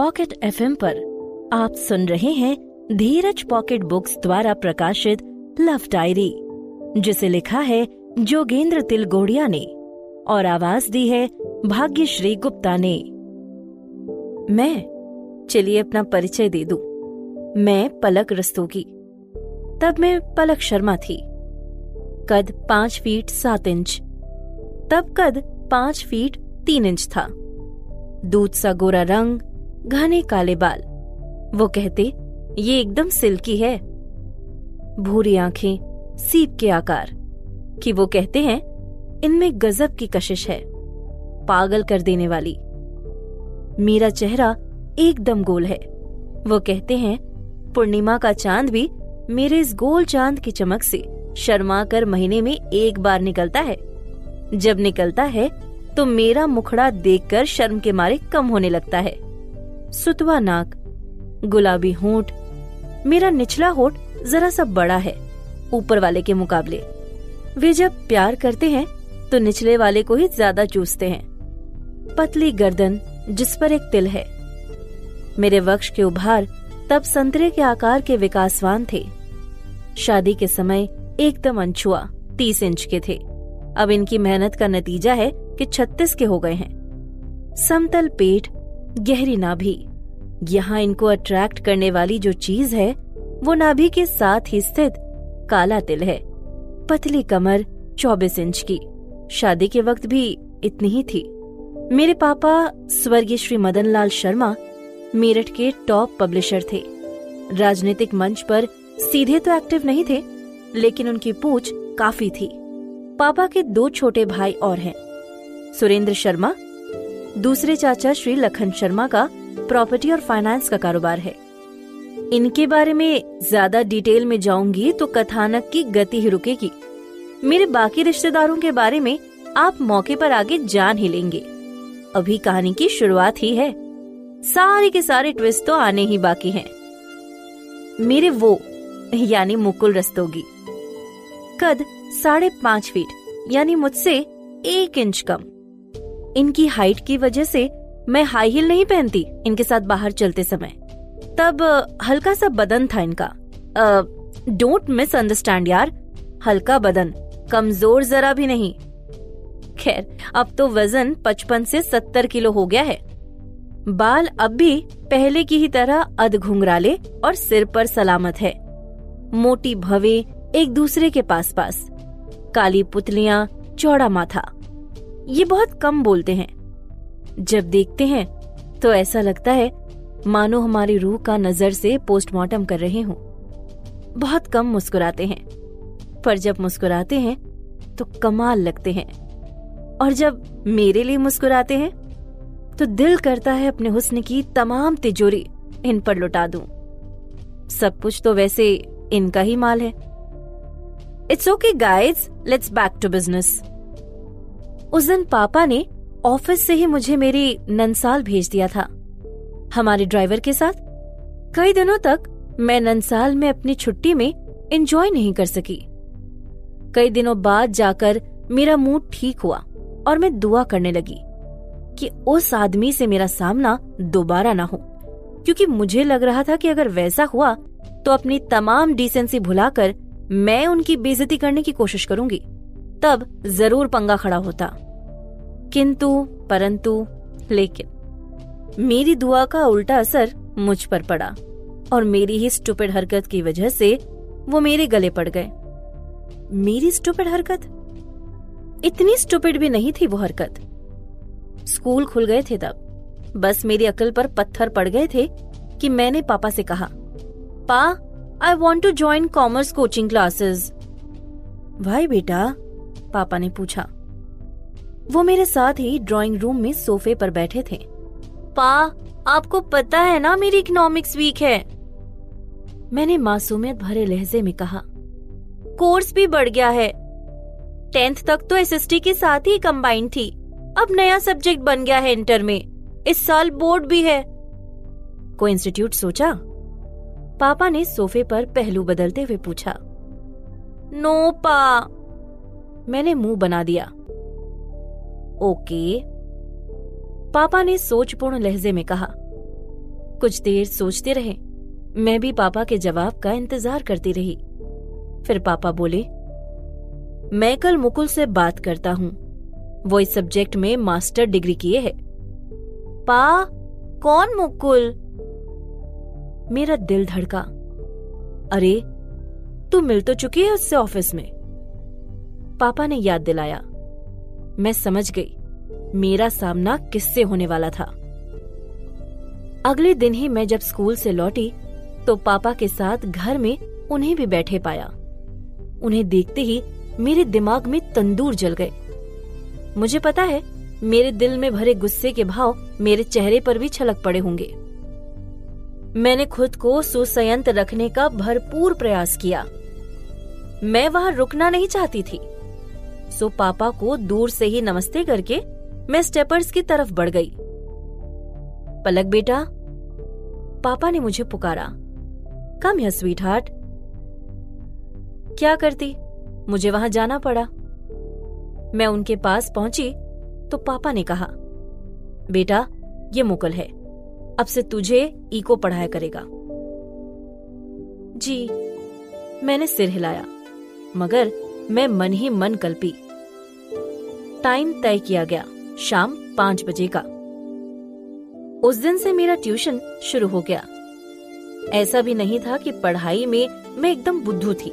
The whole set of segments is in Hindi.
पॉकेट एफएम पर आप सुन रहे हैं धीरज पॉकेट बुक्स द्वारा प्रकाशित लव डायरी जिसे लिखा है जोगेंद्र तिलगोड़िया ने और आवाज़ दी है भाग्यश्री गुप्ता ने। मैं, चलिए अपना परिचय दे दूँ। मैं पलक रस्तोगी। तब मैं पलक शर्मा थी। कद पाँच फीट सात इंच। तब कद पाँच फीट तीन इंच था। दूध सा गोरा रंग घने काले बाल। वो कहते, ये एकदम सिल्की है। भूरी आँखें, सीप के आकार, कि वो कहते हैं, इनमें गजब की कशिश है। पागल कर देने वाली। मेरा चेहरा एकदम गोल है। वो कहते हैं, पूर्णिमा का चाँद भी मेरे इस गोल चाँद की चमक से शर्मा कर महीने में एक बार निकलता है। जब निकलता है तो मेरा मुखड़ा देखकर शर्म के मारे कम होने लगता है। सुतवा नाक, गुलाबी होठ, मेरा निचला होठ जरा सा बड़ा है, ऊपर वाले के मुकाबले। वे जब प्यार करते हैं तो निचले वाले को ही ज़्यादा चूसते हैं। पतली गर्दन जिस पर एक तिल है। मेरे वक्ष के उभार तब संतरे के आकार के विकासवान थे। शादी के समय एकदम अनछुआ, तीस इंच के थे। अब इनकी मेहनत का नतीजा है कि छत्तीस के हो गए हैं। समतल पेट गहरी नाभि। यहाँ इनको अट्रैक्ट करने वाली जो चीज़ है, वो नाभि के साथ ही स्थित काला तिल है। पतली कमर चौबीस इंच की। शादी के वक्त भी इतनी ही थी। मेरे पापा स्वर्गीय श्री मदन लाल शर्मा मेरठ के टॉप पब्लिशर थे। राजनीतिक मंच पर सीधे तो एक्टिव नहीं थे, लेकिन उनकी पूछ काफ़ी थी। पापा के दो छोटे भाई और हैं। सुरेंद्र शर्मा दूसरे चाचा श्री लखन शर्मा का प्रॉपर्टी और फाइनेंस का कारोबार है। इनके बारे में ज़्यादा डिटेल में जाऊँगी तो कथानक की गति ही रुकेगी। मेरे बाकी रिश्तेदारों के बारे में आप मौके पर आगे जान ही लेंगे। अभी कहानी की शुरुआत ही है। सारे के सारे ट्विस्ट तो आने ही बाकी हैं। मेरे वो, यानी मुकुल रस्तोगी। कद साढ़े पाँच फीट यानी मुझसे एक इंच कम। इनकी हाइट की वजह से मैं हाई हील नहीं पहनती इनके साथ बाहर चलते समय। तब हल्का सा बदन था इनका। डोंट मिस अंडरस्टैंड यार, हल्का बदन, कमज़ोर जरा भी नहीं। खैर, अब तो वज़न पचपन से सत्तर किलो हो गया है। बाल अब भी पहले की ही तरह अध घुंघराले और सिर पर सलामत है। मोटी भवे एक दूसरे के पास पास काली पुतलियाँ, चौड़ा माथा। ये बहुत कम बोलते हैं। जब देखते हैं तो ऐसा लगता है, मानो हमारी रूह का नज़र से पोस्टमार्टम कर रहे हों। बहुत कम मुस्कुराते हैं। पर जब मुस्कुराते हैं तो कमाल लगते हैं। और जब मेरे लिए मुस्कुराते हैं तो दिल करता है अपने हुस्न की तमाम तिजोरी इन पर लुटा दूँ। सब कुछ तो वैसे इनका ही माल है। It's okay guides let's back to business उस दिन पापा ने ऑफ़िस से ही मुझे मेरी ननसाल भेज दिया था, हमारे ड्राइवर के साथ। कई दिनों तक मैं ननसाल में अपनी छुट्टी में एंजॉय नहीं कर सकी। कई दिनों बाद जाकर मेरा मूड ठीक हुआ और मैं दुआ करने लगी कि उस आदमी से मेरा सामना दोबारा ना हो, क्योंकि मुझे लग रहा था कि अगर वैसा हुआ तो अपनी तमाम डिसेंसी भुलाकर मैं उनकी बेजती करने की कोशिश करूँगी। तब ज़रूर पंगा खड़ा होता। किंतु, परंतु, लेकिन, मेरी दुआ का उल्टा असर मुझ पर पड़ा और मेरी ही स्टूपिड हरकत की वजह से वो मेरे गले पड़ गए। मेरी स्टूपिड हरकत? इतनी स्टूपिड भी नहीं थी वो हरकत। स्कूल खुल गए थे तब। बस मेरी अकल पर पत्थर पड़ गए थे कि मैंने पापा से कहा, पा I want to join commerce coaching classes भाई बेटा पापा ने पूछा। वो मेरे साथ ही ड्राइंग रूम में सोफे पर बैठे थे। पा, आपको पता है ना मेरी इकोनॉमिक्स वीक है? मैंने मासूमियत भरे लहजे में कहा। कोर्स भी बढ़ गया है। टेंथ तक तो एसएसटी के साथ ही कंबाइंड थी। अब नया सब्जेक्ट बन गया है इंटर में। इस साल बोर्ड भी है। कोई इंस्टीट्यूट सोचा? पापा ने सोफे पर पहलू बदलते हुए पूछा। नो पा। मैंने मुँह बना दिया। ओके। पापा ने सोचपूर्ण लहजे में कहा, कुछ देर सोचते रहे। मैं भी पापा के जवाब का इंतज़ार करती रही। फिर पापा बोले, मैं कल मुकुल से बात करता हूँ। वो इस सब्जेक्ट में मास्टर डिग्री किए है। पा, कौन मुकुल? मेरा दिल धड़का। अरे तू मिल तो चुकी है उससे ऑफ़िस में। पापा ने याद दिलाया। मैं समझ गई, मेरा सामना किससे होने वाला था। अगले दिन ही मैं जब स्कूल से लौटी तो पापा के साथ घर में उन्हें भी बैठे पाया। उन्हें देखते ही मेरे दिमाग में तंदूर जल गए। मुझे पता है, मेरे दिल में भरे गुस्से के भाव मेरे चेहरे पर भी छलक पड़े होंगे। मैंने खुद को सुसंयत रखने का भरपूर प्रयास किया। मैं वहाँ रुकना नहीं चाहती थी। सो पापा को दूर से ही नमस्ते करके मैं स्टेपर्स की तरफ़ बढ़ गई। पलक बेटा, पापा ने मुझे पुकारा। कम या स्वीट हार्ट क्या करती? मुझे वहाँ जाना पड़ा। मैं उनके पास पहुँची तो पापा ने कहा, बेटा, ये मुकल है। अब से तुझे इको पढ़ाया करेगा। जी, मैंने सिर हिलाया, मगर मैं मन ही मन कल्पी। टाइम तय किया गया, शाम पाँच बजे का। उस दिन से मेरा ट्यूशन शुरू हो गया। ऐसा भी नहीं था कि पढ़ाई में मैं एकदम बुद्धू थी।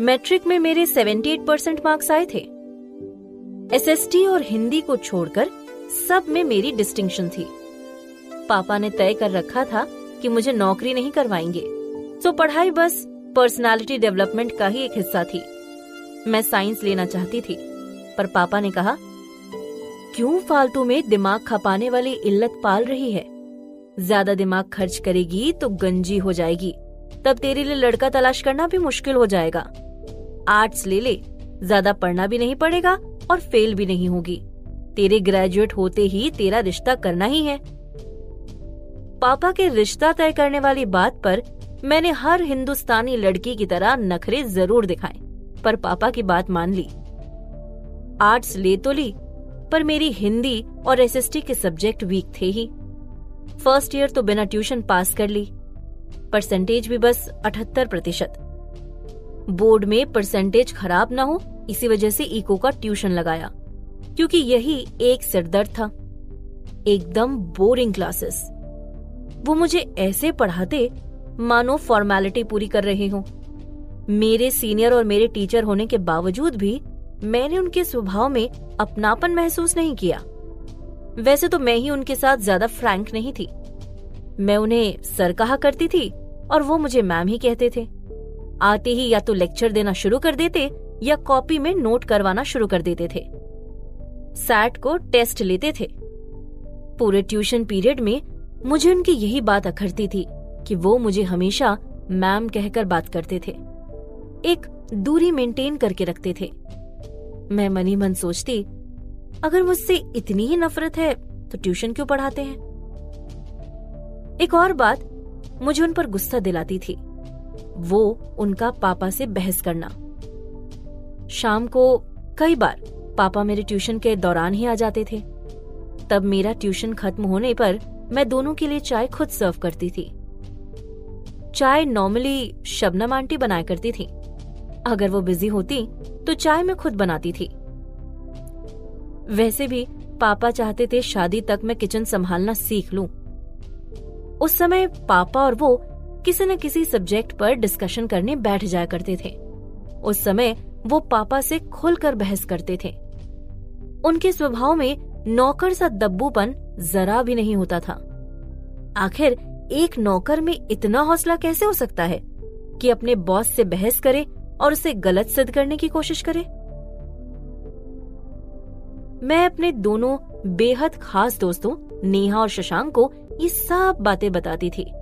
मैट्रिक में मेरे 78 परसेंट मार्क्स आए थे। एसएसटी और हिंदी को छोड़कर सब में मेरी डिस्टिंक्शन थी। पापा ने तय कर रखा था कि मुझे नौकरी नहीं करवाएँगे। तो पढ़ाई बस पर्सनालिटी डेवलपमेंट का ही एक हिस्सा थी। मैं साइंस लेना चाहती थी, पर पापा ने कहा, क्यों फालतू में दिमाग खपाने वाली इल्लत पाल रही है? ज़्यादा दिमाग खर्च करेगी तो गंजी हो जाएगी। तब तेरे लिए लड़का तलाश करना भी मुश्किल हो जाएगा। आर्ट्स ले ले, ज़्यादा पढ़ना भी नहीं पड़ेगा और फेल भी नहीं होगी। तेरे ग्रेजुएट होते ही तेरा रिश्ता करना ही है। पापा के रिश्ता तय करने वाली बात पर मैंने हर हिंदुस्तानी लड़की की तरह नखरे ज़रूर दिखाए। पर पापा की बात मान ली। आर्ट्स ले तो ली, पर मेरी हिंदी और एसएसटी के सब्जेक्ट वीक थे ही। फ़र्स्ट ईयर तो बिना ट्यूशन पास कर ली। परसेंटेज भी बस अठहत्तर प्रतिशत। बोर्ड में परसेंटेज खराब ना हो, इसी वजह से इको का ट्यूशन लगाया, क्योंकि यही एक सिरदर्द था। एकदम बोरिंग क्लासेस। वो मुझे ऐसे पढ़ाते, मानो फॉर्मेलिटी पूरी कर रहे हो। मेरे सीनियर और मेरे टीचर होने के बावजूद भी मैंने उनके स्वभाव में अपनापन महसूस नहीं किया। वैसे तो मैं ही उनके साथ ज़्यादा फ्रैंक नहीं थी। मैं उन्हें सर कहा करती थी और वो मुझे मैम ही कहते थे। आते ही या तो लेक्चर देना शुरू कर देते या कॉपी में नोट करवाना शुरू कर देते थे। सैट को टेस्ट लेते थे। पूरे ट्यूशन पीरियड में मुझे उनकी यही बात अखरती थी कि वो मुझे हमेशा मैम कहकर बात करते थे। एक दूरी मेंटेन करके रखते थे। मैं मनी मन सोचती, अगर मुझसे इतनी ही नफरत है तो ट्यूशन क्यों पढ़ाते हैं? एक और बात मुझे उन पर गुस्सा दिलाती थी, वो उनका पापा से बहस करना। शाम को कई बार पापा मेरे ट्यूशन के दौरान ही आ जाते थे। तब मेरा ट्यूशन खत्म होने पर मैं दोनों के लिए चाय खुद सर्व करती थी। चाय नॉर्मली शबनम आंटी बनाया करती थी। अगर वो बिज़ी होती तो चाय मैं खुद बनाती थी। वैसे भी, पापा चाहते थे शादी तक मैं किचन संभालना सीख लूँ। उस समय पापा और वो किसी न किसी सब्जेक्ट पर डिस्कशन करने बैठ जाया करते थे। उस समय वो पापा से खुलकर बहस करते थे। उनके स्वभाव में नौकर सा दब्बूपन जरा भी नहीं होता था। आखिर एक नौकर में इतना हौसला कैसे हो सकता है कि अपने बॉस से बहस करे और उसे गलत सिद्ध करने की कोशिश करे। मैं अपने दोनों बेहद खास दोस्तों, नेहा और शशांक को ये सब बातें बताती थी।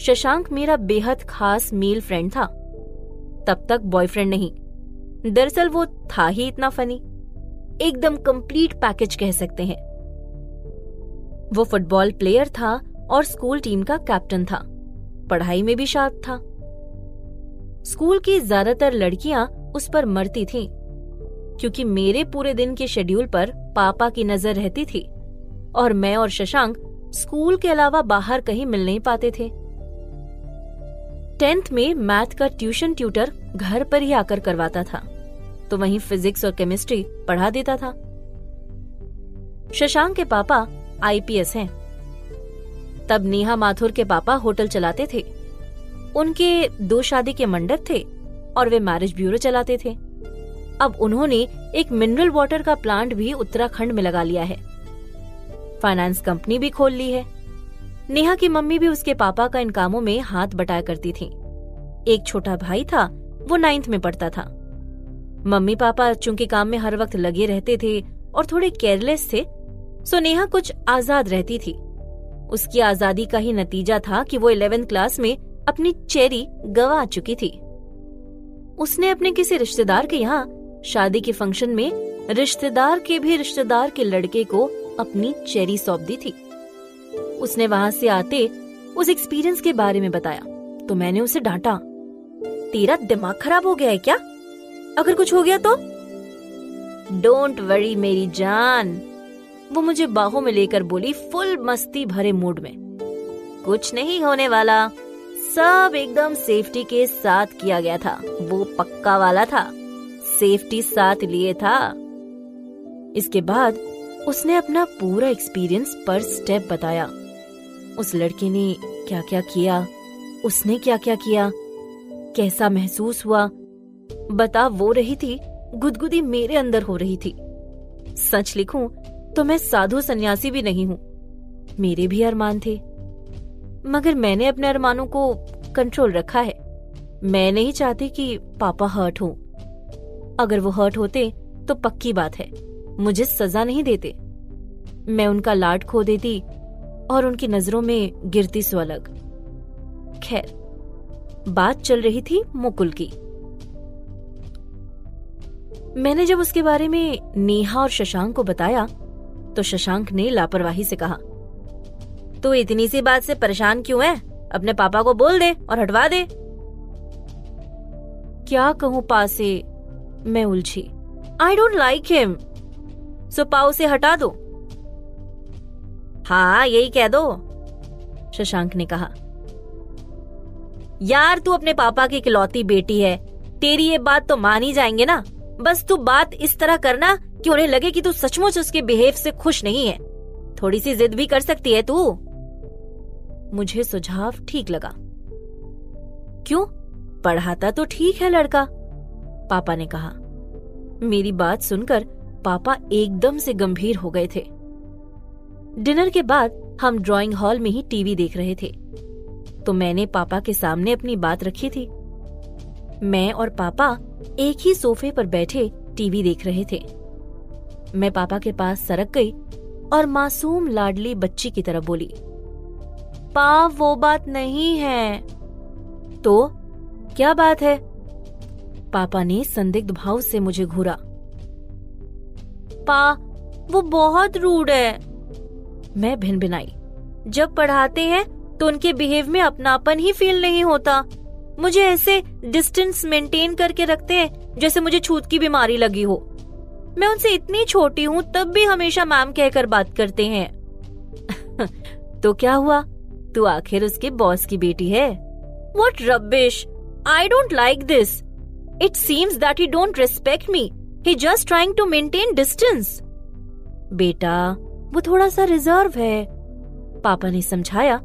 शशांक मेरा बेहद खास मेल फ्रेंड था। तब तक बॉयफ्रेंड नहीं। दरअसल वो था ही इतना फनी। एकदम कंप्लीट पैकेज कह सकते हैं। वो फुटबॉल प्लेयर था और स्कूल टीम का कैप्टन था। पढ़ाई में भी शार्प था। स्कूल की ज़्यादातर लड़कियाँ उस पर मरती थीं, क्योंकि मेरे पूरे दिन के शेड्यूल पर पापा की नज़र रहती थी और मैं और शशांक स्कूल के अलावा बाहर कहीं मिल नहीं पाते थे। टेंथ में मैथ का ट्यूशन ट्यूटर घर पर ही आकर करवाता था तो वहीं फिजिक्स और केमिस्ट्री पढ़ा देता था। शशांक के पापा आईपीएस हैं। तब नेहा माथुर के पापा होटल चलाते थे उनके दो शादी के मंडप थे और वे मैरिज ब्यूरो चलाते थे। अब उन्होंने एक मिनरल वाटर का प्लांट भी उत्तराखंड में लगा लिया है। फाइनेंस कंपनी भी खोल ली है। नेहा की मम्मी भी उसके पापा का इन कामों में हाथ बटाया करती थी। एक छोटा भाई था, वो नाइन्थ में पढ़ता था। मम्मी पापा चूँकि काम में हर वक्त लगे रहते थे और थोड़े केयरलेस थे, सो नेहा कुछ आज़ाद रहती थी। उसकी आज़ादी का ही नतीजा था कि वो इलेवेंथ क्लास में अपनी चेरी गवा चुकी थी। उसने अपने किसी रिश्तेदार के यहाँ शादी के फ़ंक्शन में रिश्तेदार के भी रिश्तेदार के लड़के को अपनी चेरी सौंप दी थी। उसने वहाँ से आते उस एक्सपीरियंस के बारे में बताया तो मैंने उसे डांटा, तेरा दिमाग खराब हो गया है क्या? अगर कुछ हो गया तो? डोंट वरी मेरी जान, वो मुझे बाहों में लेकर बोली, फुल मस्ती भरे मूड में। कुछ नहीं होने वाला। सब एकदम सेफ्टी के साथ किया गया था। वो पक्का वाला था। सेफ्टी साथ लिए था। इसके बाद उसने अपना पूरा एक्सपीरियंस पर स्टेप बताया। उस लड़के ने क्या क्या? किया उसने क्या क्या किया? कैसा महसूस हुआ? बता वो रही थी, गुदगुदी मेरे अंदर हो रही थी। सच लिखूं तो मैं साधु सन्यासी भी नहीं हूँ। मेरे भी अरमान थे। मगर मैंने अपने अरमानों को कंट्रोल रखा है। मैं नहीं चाहती कि पापा हर्ट हो। अगर वो हर्ट होते तो पक्की बात है। मुझे सजा नहीं देते। मैं उनका लाड खो देती और उनकी नज़रों में गिरती सो अलग। खैर, बात चल रही थी मुकुल की। मैंने जब उसके बारे में नेहा और शशांक को बताया तो शशांक ने लापरवाही से कहा तो इतनी सी बात से परेशान क्यों है? अपने पापा को बोल दे और हटवा दे। क्या कहूँ पासे? मैं उलझी। I don't like him so पाओ से हटा दो। हाँ यही कह दो, शशांक ने कहा। यार, तू अपने पापा की इकलौती बेटी है। तेरी ये बात तो मान ही जाएँगे ना। बस तू बात इस तरह करना कि उन्हें लगे कि तू सचमुच उसके बिहेव से खुश नहीं है। थोड़ी सी जिद भी कर सकती है तू। मुझे सुझाव ठीक लगा। क्यों? पढ़ाता तो ठीक है लड़का, पापा ने कहा। मेरी बात सुनकर पापा एकदम से गंभीर हो गए थे। डिनर के बाद हम ड्राइंग हॉल में ही टीवी देख रहे थे। तो मैंने पापा के सामने अपनी बात रखी थी। मैं और पापा एक ही सोफे पर बैठे टीवी देख रहे थे। मैं पापा के पास सरक गई और मासूम लाडली बच्ची की तरह बोली पा वो बात नहीं है। तो क्या बात है? पापा ने संदिग्ध भाव से मुझे घूरा। पा, वो बहुत रूड है। मैं भिन भिनाई जब पढ़ाते हैं तो उनके बिहेव में अपनापन ही फील नहीं होता। मुझे ऐसे डिस्टेंस मेंटेन करके रखते हैं, जैसे मुझे छूत की बीमारी लगी हो। मैं उनसे इतनी छोटी हूँ, तब भी हमेशा मैम कहकर बात करते हैं। तो क्या हुआ? तू आखिर उसके बॉस की बेटी है। What rubbish I don't like this it seems that he don't respect me he just trying to maintain distance बेटा, वो थोड़ा सा रिज़र्व है। पापा ने समझाया।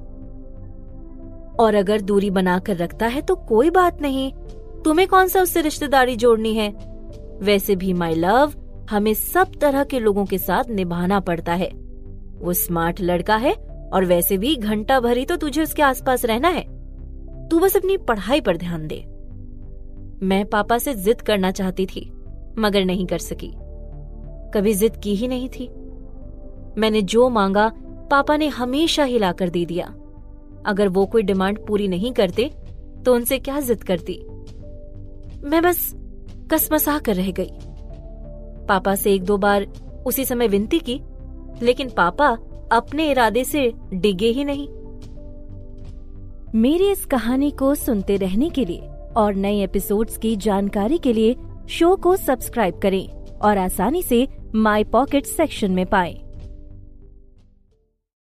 और अगर दूरी बनाकर रखता है तो कोई बात नहीं। तुम्हें कौन सा उससे रिश्तेदारी जोड़नी है? वैसे भी माई लव हमें सब तरह के लोगों के साथ निभाना पड़ता है। वो स्मार्ट लड़का है और वैसे भी घंटा भर ही तो तुझे उसके आसपास रहना है। तू बस अपनी पढ़ाई पर ध्यान दे। मैं पापा से जिद करना चाहती थी, मगर नहीं कर सकी। कभी जिद की ही नहीं थी। मैंने जो मांगा, पापा ने हमेशा ही लाकर दे दिया। अगर वो कोई डिमांड पूरी नहीं करते तो उनसे क्या जिद करती? मैं बस कसमसा कर रह गई। पापा से एक दो बार उसी समय विनती की, लेकिन पापा अपने इरादे से डिगे ही नहीं मेरी इस कहानी को सुनते रहने के लिए और नए एपिसोड्स की जानकारी के लिए शो को सब्सक्राइब करें और आसानी से माई पॉकेट सेक्शन में पाएँ।